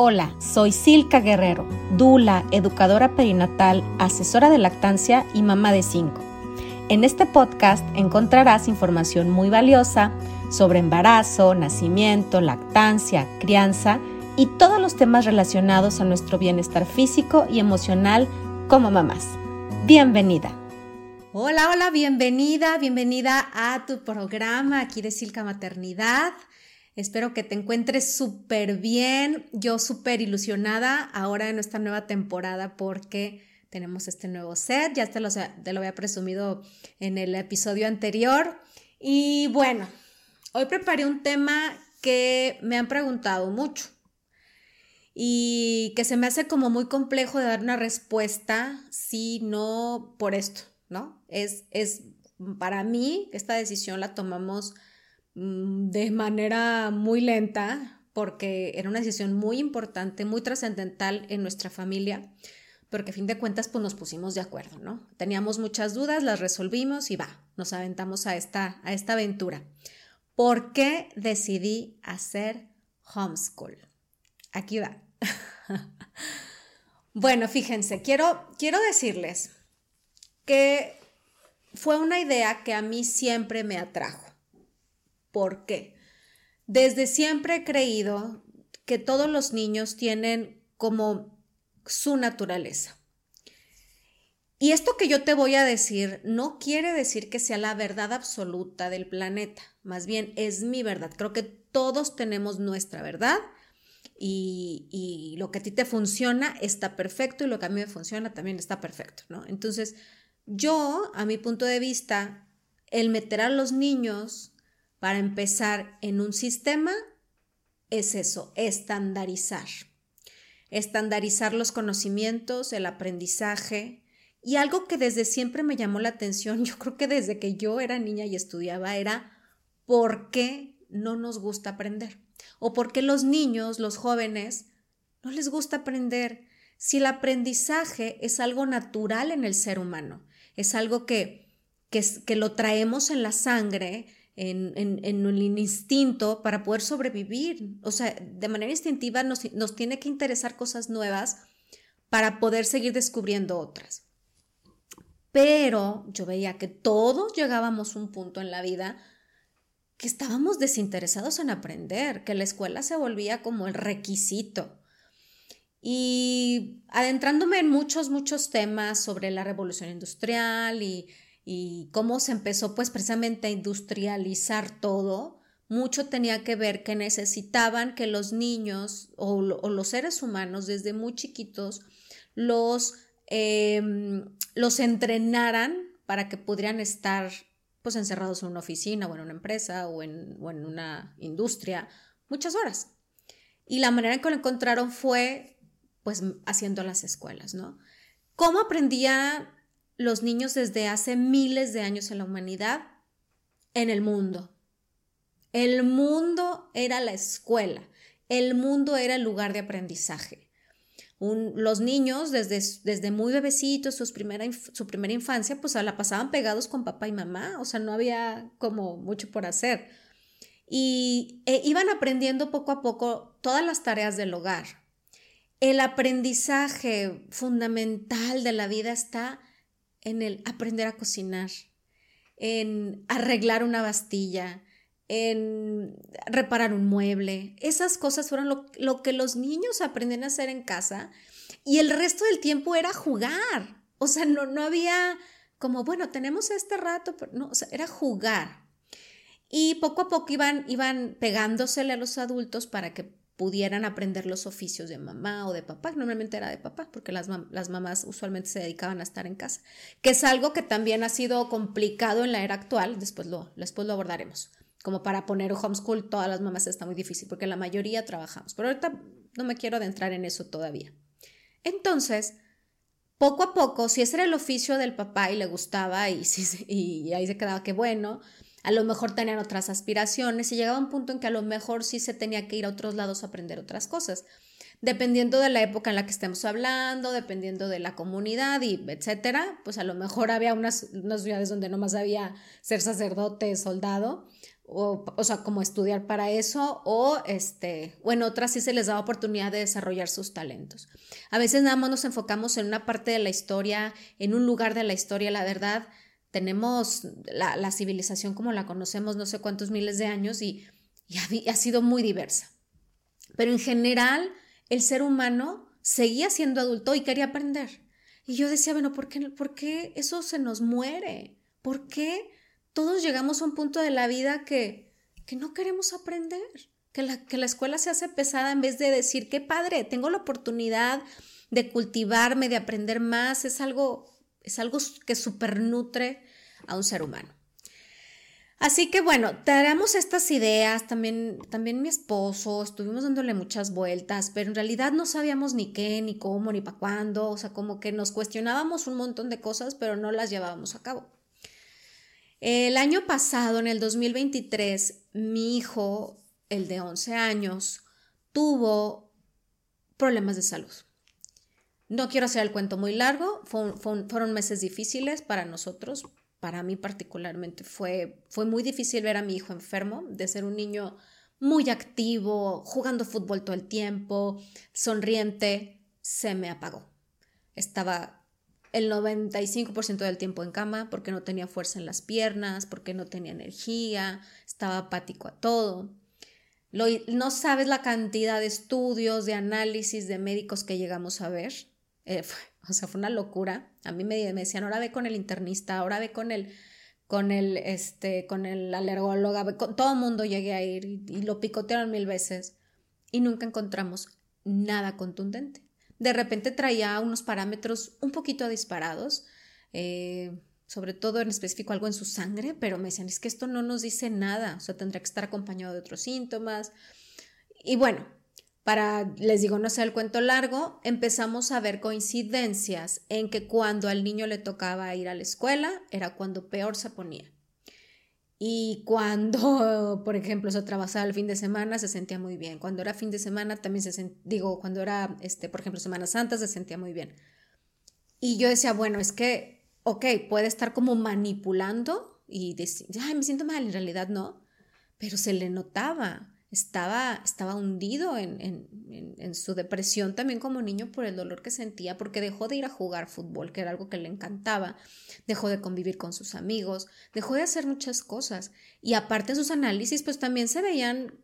Hola, soy Silka Guerrero, Dula, educadora perinatal, asesora de lactancia y mamá de cinco. En este podcast encontrarás información muy valiosa sobre embarazo, nacimiento, lactancia, crianza y todos los temas relacionados a nuestro bienestar físico y emocional como mamás. Bienvenida. Hola, hola, bienvenida, bienvenida a tu programa aquí de Silka Maternidad. Espero que te encuentres súper bien. Yo súper ilusionada ahora en esta nueva temporada porque tenemos este nuevo set. Ya te lo, te lo había presumido en el episodio anterior. Y bueno, hoy preparé un tema que me han preguntado mucho y que se me hace como muy complejo de dar una respuesta si no por esto, ¿no? Es, es para mí, esta decisión la tomamos de manera muy lenta, porque era una decisión muy importante, muy trascendental en nuestra familia, porque a fin de cuentas pues nos pusimos de acuerdo, ¿no? Teníamos muchas dudas, las resolvimos y va, nos aventamos a esta, a esta aventura. ¿Por qué decidí hacer homeschool? Aquí va. bueno, fíjense, quiero, quiero decirles que fue una idea que a mí siempre me atrajo. ¿Por qué? Desde siempre he creído que todos los niños tienen como su naturaleza. Y esto que yo te voy a decir no quiere decir que sea la verdad absoluta del planeta, más bien es mi verdad. Creo que todos tenemos nuestra verdad y, lo que a ti te funciona está perfecto y lo que a mí me funciona también está perfecto, ¿no? Entonces, yo, a mi punto de vista, el meter a los niños para empezar, en un sistema es eso, estandarizar. Estandarizar los conocimientos, el aprendizaje. Y algo que desde siempre me llamó la atención, yo creo que desde que yo era niña y estudiaba, era por qué no nos gusta aprender. O por qué los niños, los jóvenes, no les gusta aprender. Si el aprendizaje es algo natural en el ser humano, es algo que, que, que lo traemos en la sangre, en, en, el instinto para poder sobrevivir. O sea, de manera instintiva nos, nos tiene que interesar cosas nuevas para poder seguir descubriendo otras. Pero yo veía que todos llegábamos a un punto en la vida que estábamos desinteresados en aprender, que la escuela se volvía como el requisito. Y adentrándome en muchos, muchos temas sobre la revolución industrial y y cómo se empezó pues precisamente a industrializar todo, mucho tenía que ver que necesitaban que los niños o, los seres humanos desde muy chiquitos los, em, los entrenaran para que pudieran estar pues encerrados en una oficina o en una empresa o en, o en una industria muchas horas. Y la manera en que lo encontraron fue pues haciendo las escuelas, ¿no? ¿Cómo aprendía los niños desde hace miles de años en la humanidad en el mundo. El mundo era la escuela, el mundo era el lugar de aprendizaje. los niños desde, desde muy bebecitos, su primera, su primera infancia, pues la pasaban pegados con papá y mamá, o sea, no había como mucho por hacer. Y e iban aprendiendo poco a poco todas las tareas del hogar. El aprendizaje fundamental de la vida está en el aprender a cocinar, en arreglar una bastilla, en reparar un mueble. Esas cosas fueron lo, que los niños aprenden a hacer en casa y el resto del tiempo era jugar. O sea, no, no había como, bueno, tenemos este rato, pero no, o sea, era jugar. Y poco a poco iban, iban pegándosele a los adultos para que pudieran aprender los oficios de mamá o de papá, normalmente era de papá, porque las, las, mamás usualmente se dedicaban a estar en casa, que es algo que también ha sido complicado en la era actual, después lo, después lo abordaremos. Como para poner homeschool, todas las mamás está muy difícil, porque la mayoría trabajamos, pero ahorita no me quiero adentrar en eso todavía. Entonces, poco a poco, si ese era el oficio del papá y le gustaba y, y ahí se quedaba que bueno, a lo mejor tenían otras aspiraciones y llegaba un punto en que a lo mejor sí se tenía que ir a otros lados a aprender otras cosas. Dependiendo de la época en la que estemos hablando, dependiendo de la comunidad y etcétera, pues a lo mejor había unas, unas ciudades donde nomás había ser sacerdote, soldado, o, o, sea, como estudiar para eso, o, este, o en otras sí se les da oportunidad de desarrollar sus talentos. A veces nada más nos enfocamos en una parte de la historia, en un lugar de la historia, la verdad, tenemos la, la civilización como la conocemos no sé cuántos miles de años y, ha, ha sido muy diversa. Pero en general, el ser humano seguía siendo adulto y quería aprender. Y yo decía, bueno, ¿por qué, ¿por qué eso se nos muere? ¿Por qué todos llegamos a un punto de la vida que, que no queremos aprender? Que la, que la escuela se hace pesada en vez de decir, qué padre, tengo la oportunidad de cultivarme, de aprender más, es algo, es algo que supernutre a un ser humano. Así que bueno, traemos estas ideas, también, también mi esposo, estuvimos dándole muchas vueltas, pero en realidad no sabíamos ni qué, ni cómo, ni para cuándo, o sea, como que nos cuestionábamos un montón de cosas, pero no las llevábamos a cabo. El año pasado, en el 2023, mi hijo, el de 11 años, tuvo problemas de salud. No quiero hacer el cuento muy largo, fueron meses difíciles para nosotros, para mí particularmente fue, fue muy difícil ver a mi hijo enfermo, de ser un niño muy activo, jugando fútbol todo el tiempo, sonriente, se me apagó. Estaba el 95% del tiempo en cama porque no tenía fuerza en las piernas, porque no tenía energía, estaba apático a todo. no sabes la cantidad de estudios, de análisis de médicos que llegamos a ver. Eh, o sea, fue una locura. A mí me, me decían, ahora ve con el internista, ahora ve con el, con el, este, con el alergólogo, con todo el mundo llegué a ir y, lo picotearon mil veces y nunca encontramos nada contundente. De repente traía unos parámetros un poquito disparados, eh, sobre todo en específico algo en su sangre, pero me decían, es que esto no nos dice nada, o sea, tendría que estar acompañado de otros síntomas. Y bueno, para, les digo, no sea el cuento largo, empezamos a ver coincidencias en que cuando al niño le tocaba ir a la escuela era cuando peor se ponía. Y cuando, por ejemplo, se trabajaba el fin de semana, se sentía muy bien. Cuando era fin de semana, también se sentía, digo, cuando era, este, por ejemplo, Semana Santa, se sentía muy bien. Y yo decía, bueno, es que, ok, puede estar como manipulando y decir, ay, me siento mal, en realidad no, pero se le notaba estaba, estaba hundido en, en, su depresión también como niño por el dolor que sentía, porque dejó de ir a jugar fútbol, que era algo que le encantaba, dejó de convivir con sus amigos, dejó de hacer muchas cosas. Y aparte sus análisis, pues también se veían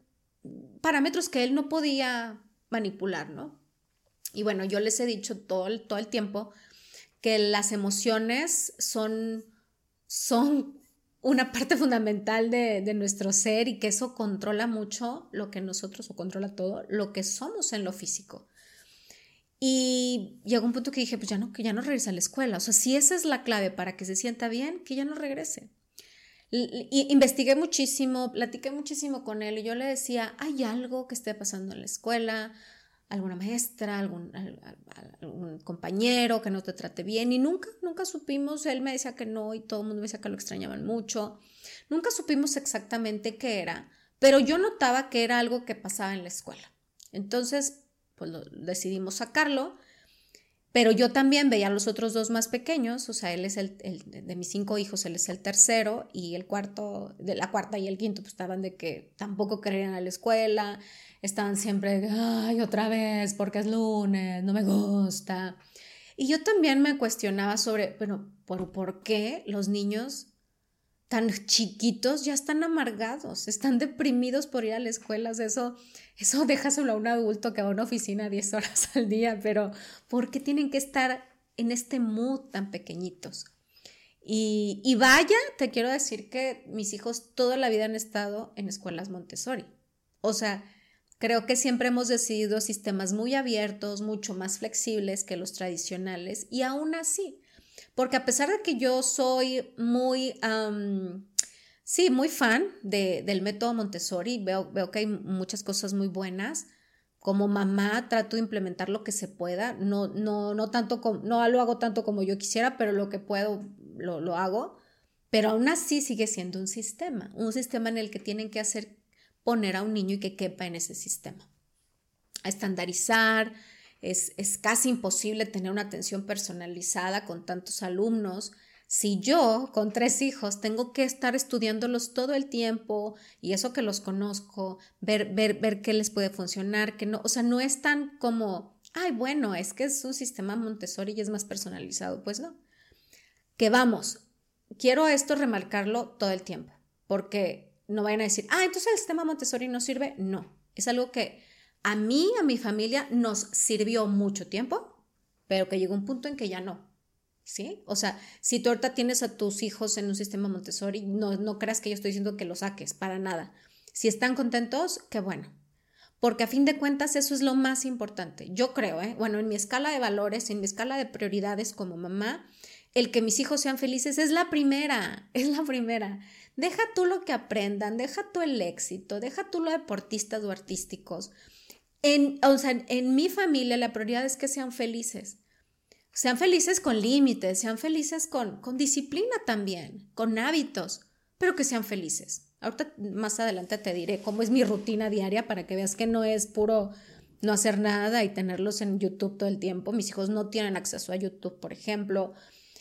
parámetros que él no podía manipular, ¿no? Y bueno, yo les he dicho todo el, todo el tiempo que las emociones son, son una parte fundamental de, nuestro ser y que eso controla mucho lo que nosotros, o controla todo, lo que somos en lo físico. Y llegó un punto que dije, pues ya no, que ya no regrese a la escuela. O sea, si esa es la clave para que se sienta bien, que ya no regrese. Y investigué muchísimo, platiqué muchísimo con él y yo le decía, hay algo que esté pasando en la escuela, alguna maestra, algún, compañero que no te trate bien y nunca, nunca supimos, él me decía que no y todo el mundo me decía que lo extrañaban mucho, nunca supimos exactamente qué era, pero yo notaba que era algo que pasaba en la escuela. Entonces, pues decidimos sacarlo, pero yo también veía a los otros dos más pequeños, o sea, él es el, de mis cinco hijos, él es el tercero y el cuarto, de la cuarta y el quinto, pues estaban de que tampoco querían a la escuela, estaban siempre, ay, otra vez, porque es lunes, no me gusta. Y yo también me cuestionaba sobre, bueno, ¿por, ¿por qué los niños tan chiquitos ya están amargados, están deprimidos por ir a la escuela? eso, eso déjaselo a un adulto que va a una oficina 10 horas al día, pero ¿por qué tienen que estar en este mood tan pequeñitos? Y, y vaya, te quiero decir que mis hijos toda la vida han estado en escuelas Montessori. O sea, Creo que siempre hemos decidido sistemas muy abiertos, mucho más flexibles que los tradicionales y aún así, porque a pesar de que yo soy muy, sí, muy fan de, del método Montessori, veo, veo que hay muchas cosas muy buenas, como mamá trato de implementar lo que se pueda, no, no, no, tanto no lo hago tanto como yo quisiera, pero lo que puedo lo, lo hago, pero aún así sigue siendo un sistema, un sistema en el que tienen que hacer poner a un niño y que quepa en ese sistema. A estandarizar, es, es casi imposible tener una atención personalizada con tantos alumnos. Si yo con tres hijos tengo que estar estudiándolos todo el tiempo y eso que los conozco, ver, ver, ver qué les puede funcionar, que no, o sea, no es tan como, ay, bueno, es que es un sistema Montessori y es más personalizado. Pues no. Que vamos, quiero esto remarcarlo todo el tiempo, porque no vayan a decir, ah, entonces el sistema Montessori no sirve. No, es algo que a mí, a mi familia, nos sirvió mucho tiempo, pero que llegó un punto en que ya no. ¿Sí? O sea, si tú ahorita tienes a tus hijos en un sistema Montessori, no, no creas que yo estoy diciendo que lo saques, para nada. Si están contentos, qué bueno. Porque a fin de cuentas eso es lo más importante. Yo creo, ¿eh? bueno, en mi escala de valores, en mi escala de prioridades como mamá, el que mis hijos sean felices es la primera, es la primera. Deja tú lo que aprendan, deja tú el éxito, deja tú lo deportistas o artísticos. En, o sea, en mi familia la prioridad es que sean felices. Sean felices con límites, sean felices con, con disciplina también, con hábitos, pero que sean felices. Ahorita más adelante te diré cómo es mi rutina diaria para que veas que no es puro no hacer nada y tenerlos en YouTube todo el tiempo. Mis hijos no tienen acceso a YouTube, por ejemplo.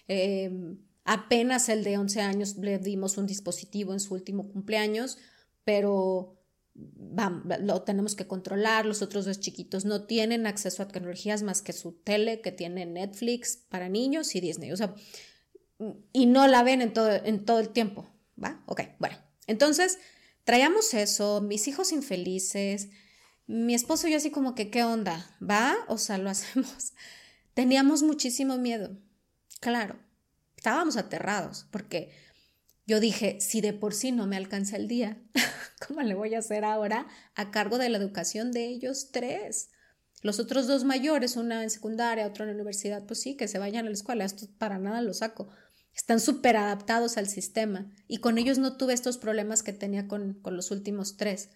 Em, apenas el de 11 años le dimos un dispositivo en su último cumpleaños, pero lo tenemos que controlar. Los otros dos chiquitos no tienen acceso a tecnologías más que su tele, que tiene Netflix para niños y Disney. O sea, y no la ven en todo, en todo el tiempo. ¿Va? Ok, bueno. Entonces, traíamos eso, mis hijos infelices, mi esposo y yo así como que, ¿qué onda? ¿Va? O sea, lo hacemos. Teníamos muchísimo miedo. Claro, estábamos aterrados porque yo dije, si de por sí no me alcanza el día, ¿cómo le voy a hacer ahora a cargo de la educación de ellos tres? Los otros dos mayores, una en secundaria, otra en la universidad, pues sí, que se vayan a la escuela, esto para nada lo saco. Están súper adaptados al sistema y con ellos no tuve estos problemas que tenía con, con los últimos tres.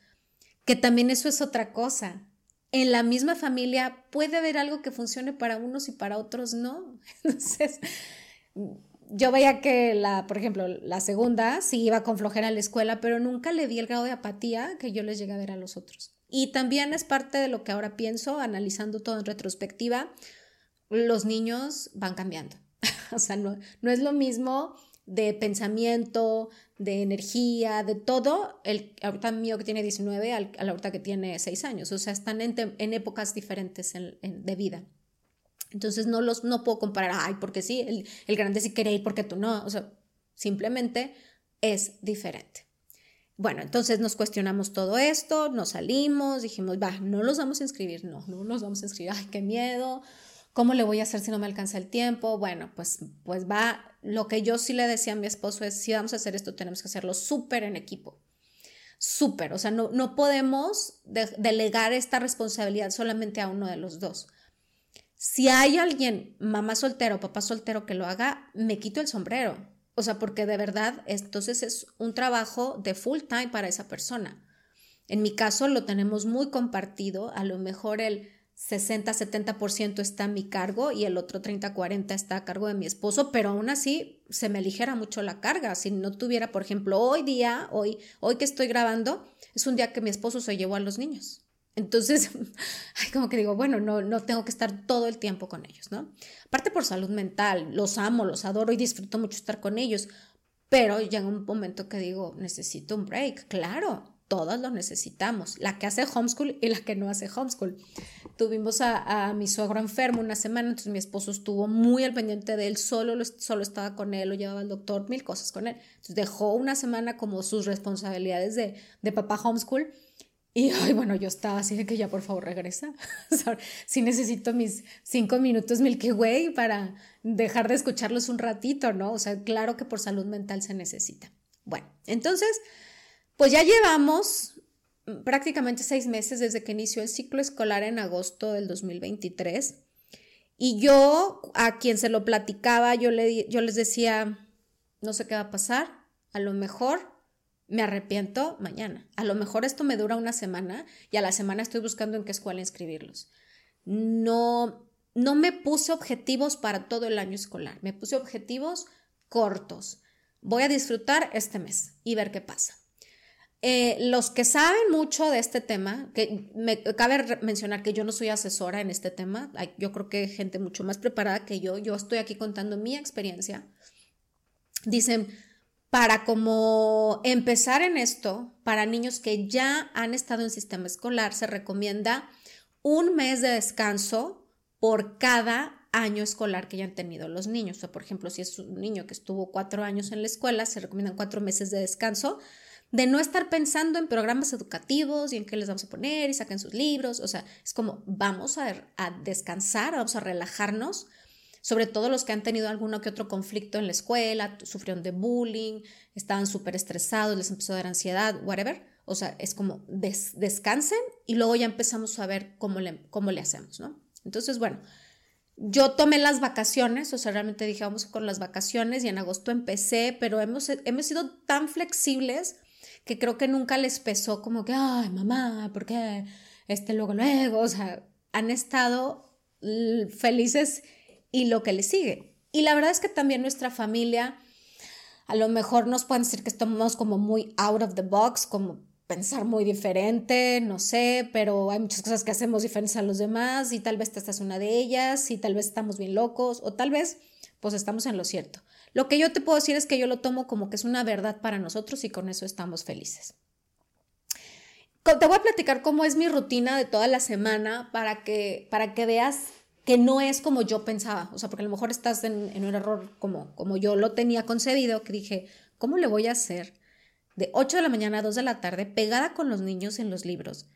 Que también eso es otra cosa. En la misma familia puede haber algo que funcione para unos y para otros no. Entonces, yo veía que la, por ejemplo, la segunda sí iba con flojera a la escuela, pero nunca le di el grado de apatía que yo les llegué a ver a los otros. Y también es parte de lo que ahora pienso, analizando todo en retrospectiva, los niños van cambiando. o sea, no, no es lo mismo de pensamiento, de energía, de todo, el ahorita mío que tiene 19 al, a la ahorita que tiene 6 años. O sea, están en, en épocas diferentes de vida. Entonces no los no puedo comparar, ay, porque sí, el, el grande sí quiere ir porque tú no, o sea, simplemente es diferente. Bueno, entonces nos cuestionamos todo esto, nos salimos, dijimos, va, no los vamos a inscribir, no, no los vamos a inscribir, ay, qué miedo, ¿cómo le voy a hacer si no me alcanza el tiempo? Bueno, pues, pues va, lo que yo sí le decía a mi esposo es, si vamos a hacer esto, tenemos que hacerlo súper en equipo, súper, o sea, no, no podemos delegar esta responsabilidad solamente a uno de los dos. Si hay alguien, mamá soltero papá soltero que lo haga, me quito el sombrero. O sea, porque de verdad, entonces es un trabajo de full time para esa persona. En mi caso lo tenemos muy compartido, a lo mejor el 60-70% está a mi cargo y el otro 30-40% está a cargo de mi esposo, pero aún así se me aligera mucho la carga. Si no tuviera, por ejemplo, hoy día, hoy, hoy que estoy grabando, es un día que mi esposo se llevó a los niños. Entonces, como que digo, bueno, no, no tengo que estar todo el tiempo con ellos, ¿no? Aparte por salud mental, los amo, los adoro y disfruto mucho estar con ellos, pero llega un momento que digo, necesito un break, claro, todas lo necesitamos, la que hace homeschool y la que no hace homeschool. Tuvimos a, mi suegro enfermo una semana, entonces mi esposo estuvo muy al pendiente de él, solo, solo estaba con él, lo llevaba al doctor, mil cosas con él. Entonces dejó una semana como sus responsabilidades de, de papá homeschool y bueno, yo estaba así de que ya por favor regresa. si necesito mis cinco minutos Milky Way para dejar de escucharlos un ratito, ¿no? O sea, claro que por salud mental se necesita. Bueno, entonces, pues ya llevamos prácticamente seis meses desde que inició el ciclo escolar en agosto del 2023. Y yo, a quien se lo platicaba, yo, le, yo les decía, no sé qué va a pasar, a lo mejor me arrepiento mañana. A lo mejor esto me dura una semana y a la semana estoy buscando en qué escuela inscribirlos. No, no me puse objetivos para todo el año escolar, me puse objetivos cortos. Voy a disfrutar este mes y ver qué pasa. Eh, los que saben mucho de este tema, que me cabe mencionar que yo no soy asesora en este tema, yo creo que hay gente mucho más preparada que yo, yo estoy aquí contando mi experiencia dicen, para como empezar en esto, para niños que ya han estado en sistema escolar, se recomienda un mes de descanso por cada año escolar que hayan tenido los niños. O por ejemplo, si es un niño que estuvo cuatro años en la escuela, se recomiendan cuatro meses de descanso de no estar pensando en programas educativos y en qué les vamos a poner y saquen sus libros. O sea, es como vamos a, a descansar, vamos a relajarnos sobre todo los que han tenido alguno que otro conflicto en la escuela, sufrieron de bullying, estaban súper estresados, les empezó a dar ansiedad, whatever. O sea, es como descansen y luego ya empezamos a ver cómo le, cómo le hacemos, ¿no? Entonces, bueno, yo tomé las vacaciones, o sea, realmente dije, vamos con las vacaciones y en agosto empecé, pero hemos, hemos sido tan flexibles que creo que nunca les pesó como que, ay, mamá, ¿por qué? Este, luego, luego, o sea, han estado felices y lo que le sigue. Y la verdad es que también nuestra familia, a lo mejor nos pueden decir que estamos como muy out of the box, como pensar muy diferente, no sé, pero hay muchas cosas que hacemos diferentes a los demás y tal vez esta es una de ellas y tal vez estamos bien locos o tal vez pues estamos en lo cierto. Lo que yo te puedo decir es que yo lo tomo como que es una verdad para nosotros y con eso estamos felices. Te voy a platicar cómo es mi rutina de toda la semana para que, para que veas que no es como yo pensaba, o sea, porque a lo mejor estás en, un error como, como yo lo tenía concebido, que dije, ¿cómo le voy a hacer de 8 de la mañana a 2 de la tarde pegada con los niños en los libros?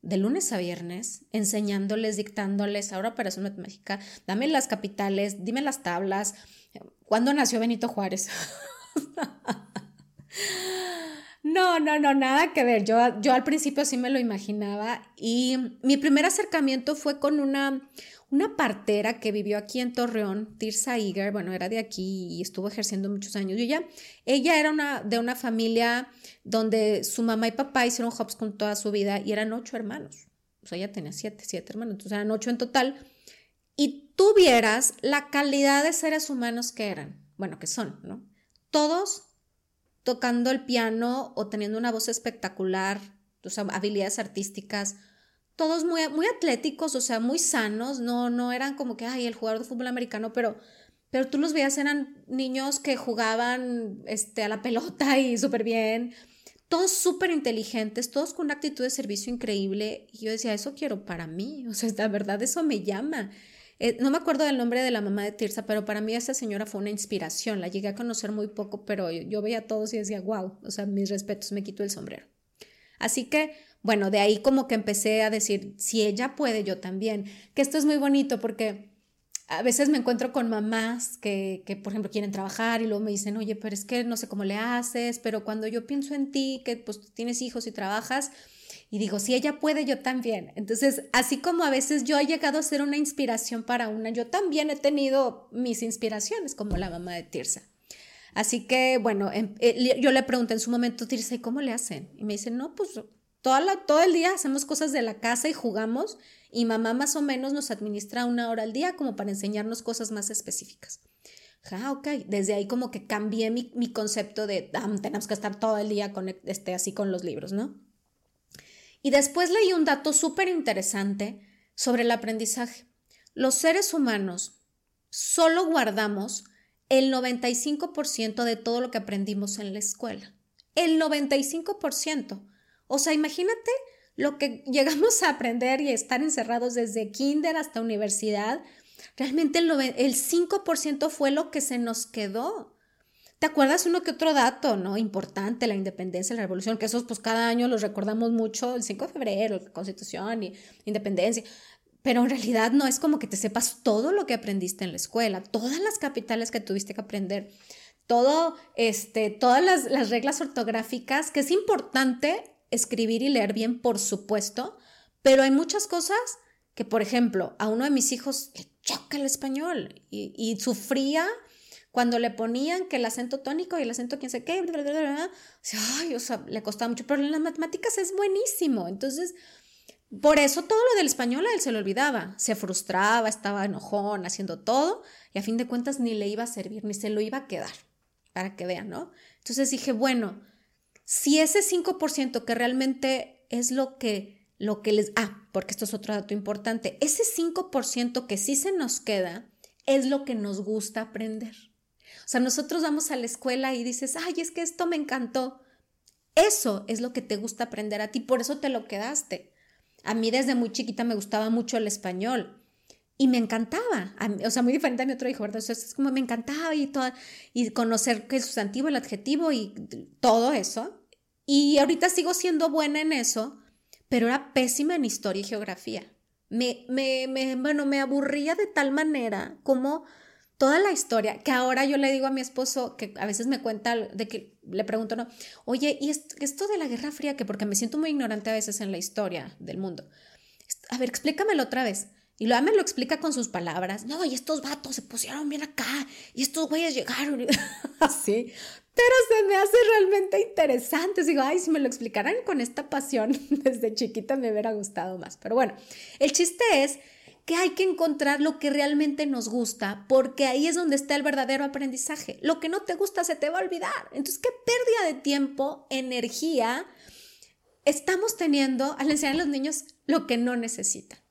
de lunes a viernes, enseñándoles, dictándoles, ahora operación matemática, dame las capitales, dime las tablas, ¿cuándo nació Benito Juárez? no, no, no, nada que ver. Yo, yo al principio sí me lo imaginaba y mi primer acercamiento fue con una, una partera que vivió aquí en Torreón, Tirsa Iger, bueno, era de aquí y estuvo ejerciendo muchos años. Y ella, ella era una, de una familia donde su mamá y papá hicieron con toda su vida y eran ocho hermanos. O sea, ella tenía siete, siete hermanos, entonces eran ocho en total. Y tú vieras la calidad de seres humanos que eran, bueno, que son, ¿no? Todos tocando el piano o teniendo una voz espectacular, sea, habilidades artísticas, todos muy, muy atléticos, o sea, muy sanos, no, no eran como que, ay, el jugador de fútbol americano, pero, pero tú los veías, eran niños que jugaban este, a la pelota y súper bien, todos súper inteligentes, todos con una actitud de servicio increíble. Y yo decía, eso quiero para mí, o sea, la verdad, eso me llama. Eh, no me acuerdo del nombre de la mamá de Tirsa, pero para mí esa señora fue una inspiración. La llegué a conocer muy poco, pero yo, yo veía a todos y decía, wow, o sea, mis respetos, me quito el sombrero. Así que bueno, de ahí como que empecé a decir, si ella puede, yo también. Que esto es muy bonito porque a veces me encuentro con mamás que, que, por ejemplo, quieren trabajar y luego me dicen, oye, pero es que no sé cómo le haces, pero cuando yo pienso en ti, que pues tienes hijos y trabajas, y digo, si ella puede, yo también. Entonces, así como a veces yo he llegado a ser una inspiración para una, yo también he tenido mis inspiraciones, como la mamá de Tirsa. Así que, bueno, em, eh, yo le pregunté en su momento, Tirsa, ¿y cómo le hacen? Y me dice, no, pues todo el día hacemos cosas de la casa y jugamos y mamá más o menos nos administra una hora al día como para enseñarnos cosas más específicas. Ah, ok. Desde ahí como que cambié mi, concepto de ah, tenemos que estar todo el día con, este, así con los libros, ¿no? Y después leí un dato súper interesante sobre el aprendizaje. Los seres humanos solo guardamos el 95% de todo lo que aprendimos en la escuela. El 95%. O sea, imagínate lo que llegamos a aprender y estar encerrados desde kinder hasta universidad. Realmente el, el 5% fue lo que se nos quedó. ¿Te acuerdas uno que otro dato, no? Importante, la independencia, la revolución, que esos pues cada año los recordamos mucho, el 5 de febrero, la constitución y independencia. Pero en realidad no es como que te sepas todo lo que aprendiste en la escuela, todas las capitales que tuviste que aprender, todo, este, todas las, las reglas ortográficas, que es importante escribir y leer bien, por supuesto, pero hay muchas cosas que, por ejemplo, a uno de mis hijos le choca el español y, sufría cuando le ponían que el acento tónico y el acento quién sé qué, ay, o sea, le costaba mucho, pero en las matemáticas es buenísimo. Entonces, por eso todo lo del español a él se le olvidaba, se frustraba, estaba enojón, haciendo todo, y a fin de cuentas ni le iba a servir, ni se lo iba a quedar, para que vean, ¿no? Entonces dije, bueno, si ese 5% que realmente es lo que, lo que les... Ah, porque esto es otro dato importante. Ese 5% que sí se nos queda es lo que nos gusta aprender. O sea, nosotros vamos a la escuela y dices, ay, es que esto me encantó. Eso es lo que te gusta aprender a ti, por eso te lo quedaste. A mí desde muy chiquita me gustaba mucho el español y me encantaba. o sea, muy diferente a mi otro hijo, ¿verdad? Es como me encantaba y, todo, y conocer es sustantivo, el adjetivo y todo eso. Y ahorita sigo siendo buena en eso, pero era pésima en historia y geografía. Me, me, me, bueno, me aburría de tal manera como toda la historia, que ahora yo le digo a mi esposo, que a veces me cuenta de que le pregunto, no, oye, ¿y esto, de la Guerra Fría? Que porque me siento muy ignorante a veces en la historia del mundo. A ver, explícamelo otra vez. Y lo me lo explica con sus palabras. No, y estos vatos se pusieron bien acá, y estos güeyes llegaron, así. Pero se me hace realmente interesante. Digo, ay, si me lo explicaran con esta pasión desde chiquita me hubiera gustado más. Pero bueno, el chiste es que hay que encontrar lo que realmente nos gusta, porque ahí es donde está el verdadero aprendizaje. Lo que no te gusta se te va a olvidar. Entonces, ¿qué pérdida de tiempo, energía estamos teniendo al enseñar a los niños lo que no necesitan?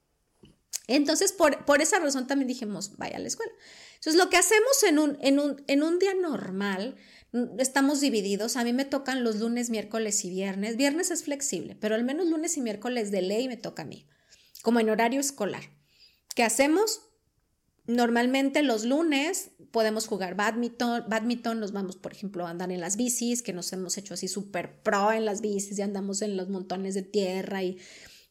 Entonces, por, por esa razón también dijimos, vaya a la escuela. Entonces, lo que hacemos en un, en un, en un día normal, mm, estamos divididos. A mí me tocan los lunes, miércoles y viernes. Viernes es flexible, pero al menos lunes y miércoles de ley me toca a mí, como en horario escolar. ¿Qué hacemos? Normalmente los lunes podemos jugar badminton, badminton, nos vamos, por ejemplo, a andar en las bicis, que nos hemos hecho así súper pro en las bicis y andamos en los montones de tierra y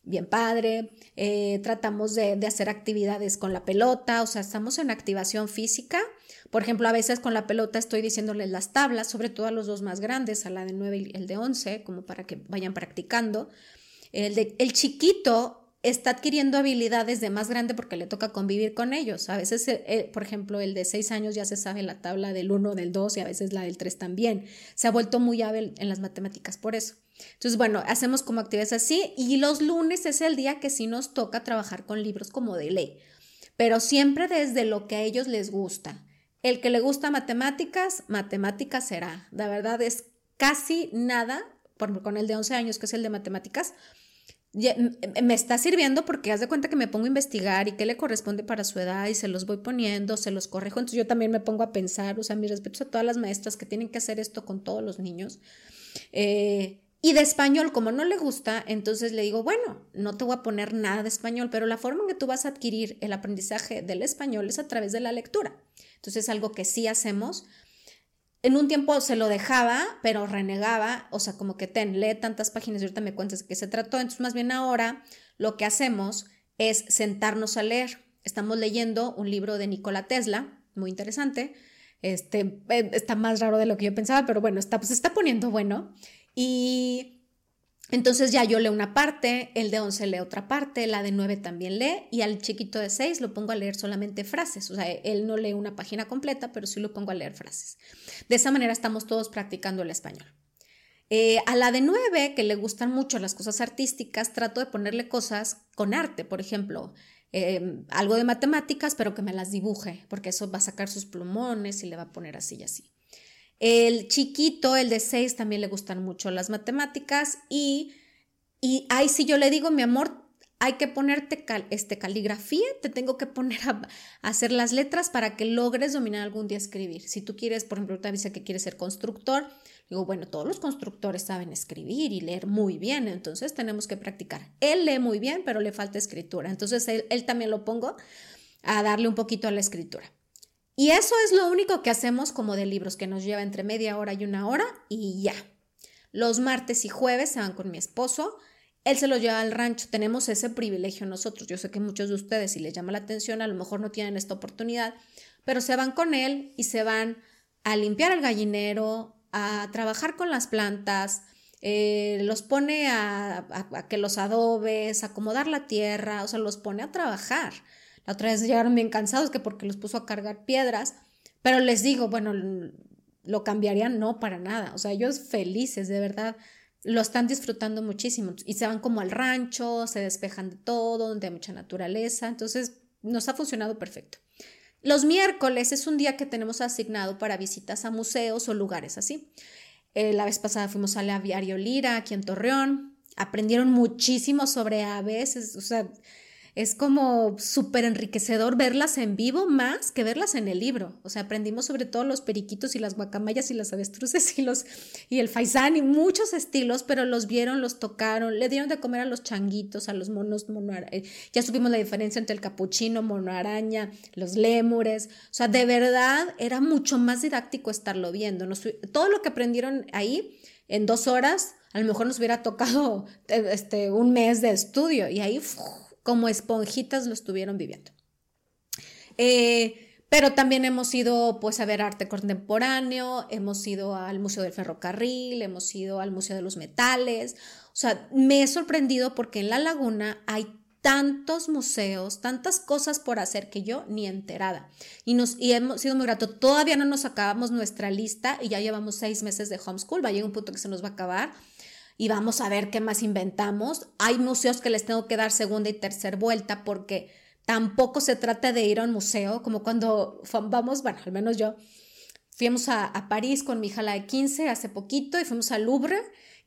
bien padre. Eh, tratamos de, hacer actividades con la pelota, o sea, estamos en activación física. Por ejemplo, a veces con la pelota estoy diciéndoles las tablas, sobre todo a los dos más grandes, a la de 9 y el de 11, como para que vayan practicando. El, chiquito está adquiriendo habilidades de más grande porque le toca convivir con ellos. A veces, eh, eh, por ejemplo, el de seis años ya se sabe la tabla del 1, del 2 y a veces la del 3 también. Se ha vuelto muy hábil en las matemáticas por eso. Entonces, bueno, hacemos como actividades así y los lunes es el día que sí nos toca trabajar con libros como de ley, pero siempre desde lo que a ellos les gusta. El que le gusta matemáticas, matemáticas será. La verdad es casi nada, por, con el de 11 años, que es el de matemáticas, me está sirviendo porque haz de cuenta que me pongo a investigar y qué le corresponde para su edad y se los voy poniendo, se los corrijo. Entonces yo también me pongo a pensar, o sea, mis respetos a todas las maestras que tienen que hacer esto con todos los niños. Eh, y de español, como no le gusta, entonces le digo, bueno, no te voy a poner nada de español, pero la forma en que tú vas a adquirir el aprendizaje del español es a través de la lectura. Entonces es algo que sí hacemos en un tiempo se lo dejaba, pero renegaba, o sea, como que ten, lee tantas páginas y ahorita me cuentas de qué se trató. Entonces, más bien ahora lo que hacemos es sentarnos a leer. Estamos leyendo un libro de Nikola Tesla, muy interesante. Este, eh, está más raro de lo que yo pensaba, pero bueno, está, pues está poniendo bueno. Y entonces ya yo leo una parte, el de 11 lee otra parte, la de 9 también lee y al chiquito de 6 lo pongo a leer solamente frases. O sea, él no lee una página completa, pero sí lo pongo a leer frases. De esa manera estamos todos practicando el español. Eh, a la de 9, que le gustan mucho las cosas artísticas, trato de ponerle cosas con arte, por ejemplo, em, algo de matemáticas, pero que me las dibuje, porque eso va a sacar sus plumones y le va a poner así y así. El chiquito, el de 6, también le gustan mucho las matemáticas y, y ahí sí yo le digo, mi amor, hay que ponerte este, caligrafía, te tengo que poner a, hacer las letras para que logres dominar algún día escribir. Si tú quieres, por ejemplo, te dice que quieres ser constructor, digo, bueno, todos los constructores saben escribir y leer muy bien, entonces tenemos que practicar. Él lee muy bien, pero le falta escritura, entonces él también lo pongo a darle un poquito a la escritura. Y eso es lo único que hacemos como de libros, que nos lleva entre media hora y una hora y ya. Los martes y jueves se van con mi esposo. Él se lo lleva al rancho. Tenemos ese privilegio nosotros. Yo sé que muchos de ustedes, si les llama la atención, a lo mejor no tienen esta oportunidad, pero se van con él y se van a limpiar el gallinero, a trabajar con las plantas, eh, los pone a, a, que los adobes, acomodar la tierra, o sea, los pone a trabajar. La otra vez llegaron bien cansados que porque los puso a cargar piedras, pero les digo, bueno, lo cambiarían, no para nada. O sea, ellos felices, de verdad, lo están disfrutando muchísimo y se van como al rancho, se despejan de todo, donde hay mucha naturaleza. Entonces, nos ha funcionado perfecto. Los miércoles es un día que tenemos asignado para visitas a museos o lugares así. Eh, la vez pasada fuimos al aviario Lira, aquí en Torreón. Aprendieron muchísimo sobre aves, o sea, es como súper enriquecedor verlas en vivo más que verlas en el libro. O sea, aprendimos sobre todo los periquitos y las guacamayas y las avestruces y, los, y el faisán y muchos estilos, pero los vieron, los tocaron, le dieron de comer a los changuitos, a los monos, mono, eh, ya supimos la diferencia entre el capuchino, mono araña, los lémures. O sea, de verdad era mucho más didáctico estarlo viendo. todo lo que aprendieron ahí en dos horas, a lo mejor nos hubiera tocado eh, este, un mes de estudio y ahí como esponjitas lo estuvieron viviendo. Eh, pero también hemos ido pues a ver arte contemporáneo, hemos ido al Museo del Ferrocarril, hemos ido al Museo de los Metales. O sea, me he sorprendido porque en La Laguna hay tantos museos, tantas cosas por hacer que yo ni enterada. Y, nos, y hemos sido muy grato. Todavía no nos acabamos nuestra lista y ya llevamos seis meses de homeschool. Va a llegar un punto que se nos va a acabar y vamos a ver qué más inventamos. Hay museos que les tengo que dar segunda y tercera vuelta porque tampoco se trata de ir a un museo, como cuando vamos, bueno, al menos yo, fuimos a, París con mi hija la de 15 hace poquito y fuimos al Louvre,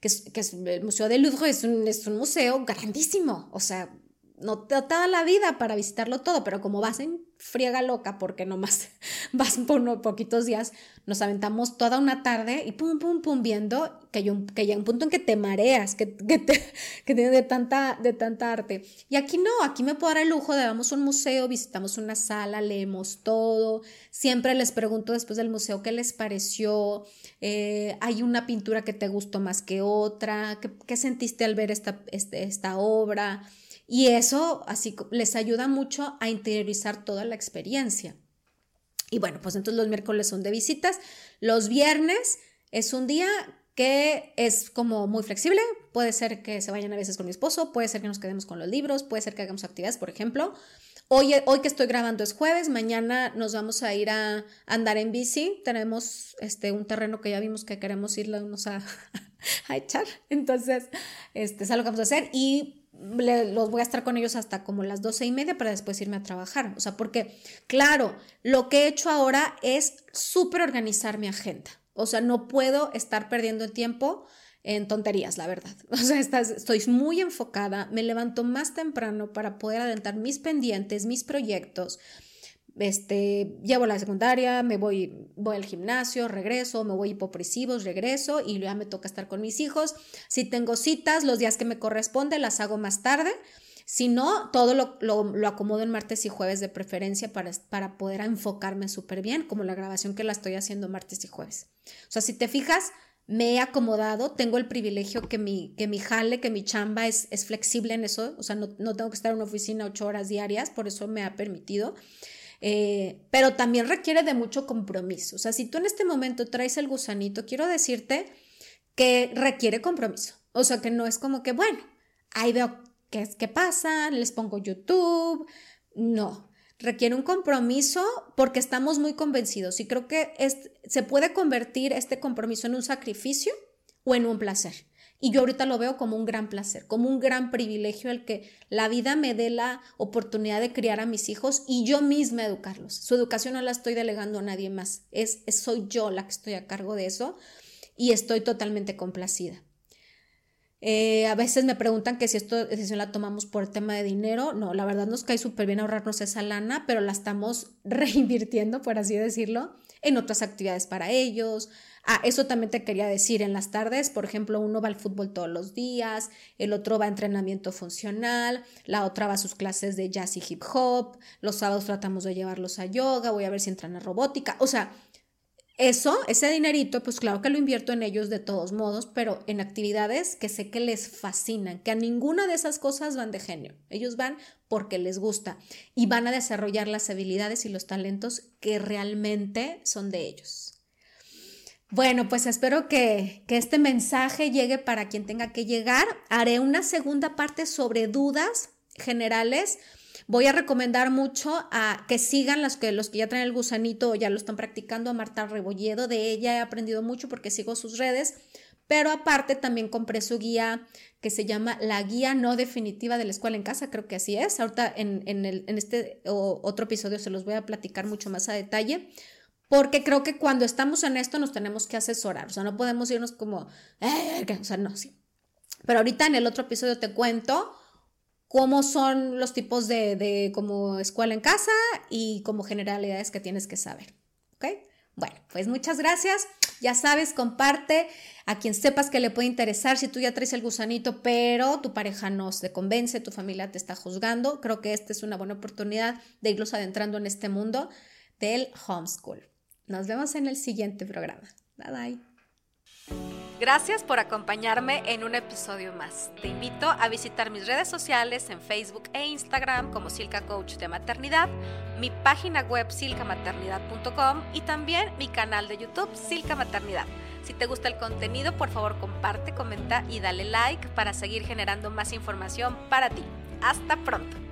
que es, que es el Museo del Louvre, es un, es un museo grandísimo, o sea, no te, da la vida para visitarlo todo, pero como vas en friega loca, porque nomás vas por unos poquitos días, nos aventamos toda una tarde y pum, pum, pum, viendo que, yo, que hay un punto en que te mareas, que, que, te, que de tanta, de tanta arte. Y aquí no, aquí me puedo dar el lujo de vamos un museo, visitamos una sala, leemos todo, siempre les pregunto después del museo qué les pareció, eh, hay una pintura que te gustó más que otra, qué, qué sentiste al ver esta, este, esta obra. Y eso así les ayuda mucho a interiorizar toda la experiencia. Y bueno, pues entonces los miércoles son de visitas. Los viernes es un día que es como muy flexible. Puede ser que se vayan a veces con mi esposo, puede ser que nos quedemos con los libros, puede ser que hagamos actividades, por ejemplo. Hoy, hoy que estoy grabando es jueves, mañana nos vamos a ir a andar en bici. Tenemos este, un terreno que ya vimos que queremos irnos a, a echar. Entonces, este, es algo que vamos a hacer. Y los voy a estar con ellos hasta como las doce y media para después irme a trabajar. O sea, porque, claro, lo que he hecho ahora es súper organizar mi agenda. O sea, no puedo estar perdiendo tiempo en tonterías, la verdad. O sea, estoy muy enfocada, me levanto más temprano para poder adelantar mis pendientes, mis proyectos, este, llevo la secundaria, me voy, voy al gimnasio, regreso, me voy hipopresivos, regreso y ya me toca estar con mis hijos. Si tengo citas, los días que me corresponde, las hago más tarde. Si no, todo lo, lo, acomodo en martes y jueves de preferencia para, para poder enfocarme súper bien, como la grabación que la estoy haciendo martes y jueves. O sea, si te fijas, me he acomodado, tengo el privilegio que mi, que mi jale, que mi chamba es, es flexible en eso, o sea, no, no tengo que estar en una oficina ocho horas diarias, por eso me ha permitido. Eh, pero también requiere de mucho compromiso. O sea, si tú en este momento traes el gusanito, quiero decirte que requiere compromiso. O sea, que no es como que, bueno, ahí veo qué es que pasa, les pongo YouTube. No, requiere un compromiso porque estamos muy convencidos y creo que se puede convertir este compromiso en un sacrificio o en un placer. Y yo ahorita lo veo como un gran placer, como un gran privilegio el que la vida me dé la oportunidad de criar a mis hijos y yo misma educarlos. Su educación no la estoy delegando a nadie más, es, soy yo la que estoy a cargo de eso y estoy totalmente complacida. Eh, a veces me preguntan que si esta decisión la tomamos por tema de dinero. No, la verdad nos cae súper bien ahorrarnos esa lana, pero la estamos reinvirtiendo, por así decirlo, en otras actividades para ellos, Ah, eso también te quería decir en las tardes, por ejemplo, uno va al fútbol todos los días, el otro va a entrenamiento funcional, la otra va a sus clases de jazz y hip hop, los sábados tratamos de llevarlos a yoga, voy a ver si entran a robótica, o sea, eso, ese dinerito, pues claro que lo invierto en ellos de todos modos, pero en actividades que sé que les fascinan, que a ninguna de esas cosas van de genio. Ellos van porque les gusta y van a desarrollar las habilidades y los talentos que realmente son de ellos. Bueno, pues espero que, este mensaje llegue para quien tenga que llegar. Haré una segunda parte sobre dudas generales. Voy a recomendar mucho a que sigan los que, los que ya traen el gusanito o ya lo están practicando a Marta Rebolledo. De ella he aprendido mucho porque sigo sus redes. Pero aparte también compré su guía que se llama La Guía No Definitiva de la Escuela en Casa, creo que así es. Ahorita en, en este otro episodio se los voy a platicar mucho más a detalle porque creo que cuando estamos en esto nos tenemos que asesorar, o sea, no podemos irnos como, o sea, no, sí. Pero ahorita en el otro episodio te cuento cómo son los tipos de, de como escuela en casa y como generalidades que tienes que saber. ¿Ok? Bueno, pues muchas gracias. Ya sabes, comparte a quien sepas que le puede interesar. Si tú ya traes el gusanito, pero tu pareja no se convence, tu familia te está juzgando, creo que esta es una buena oportunidad de irlos adentrando en este mundo del homeschool. Nos vemos en el siguiente programa. Bye bye. Gracias por acompañarme en un episodio más. Te invito a visitar mis redes sociales en Facebook e Instagram como Silca Coach de Maternidad, mi página web silcamaternidad.com y también mi canal de YouTube Silca Maternidad. Si te gusta el contenido, por favor comparte, comenta y dale like para seguir generando más información para ti. Hasta pronto.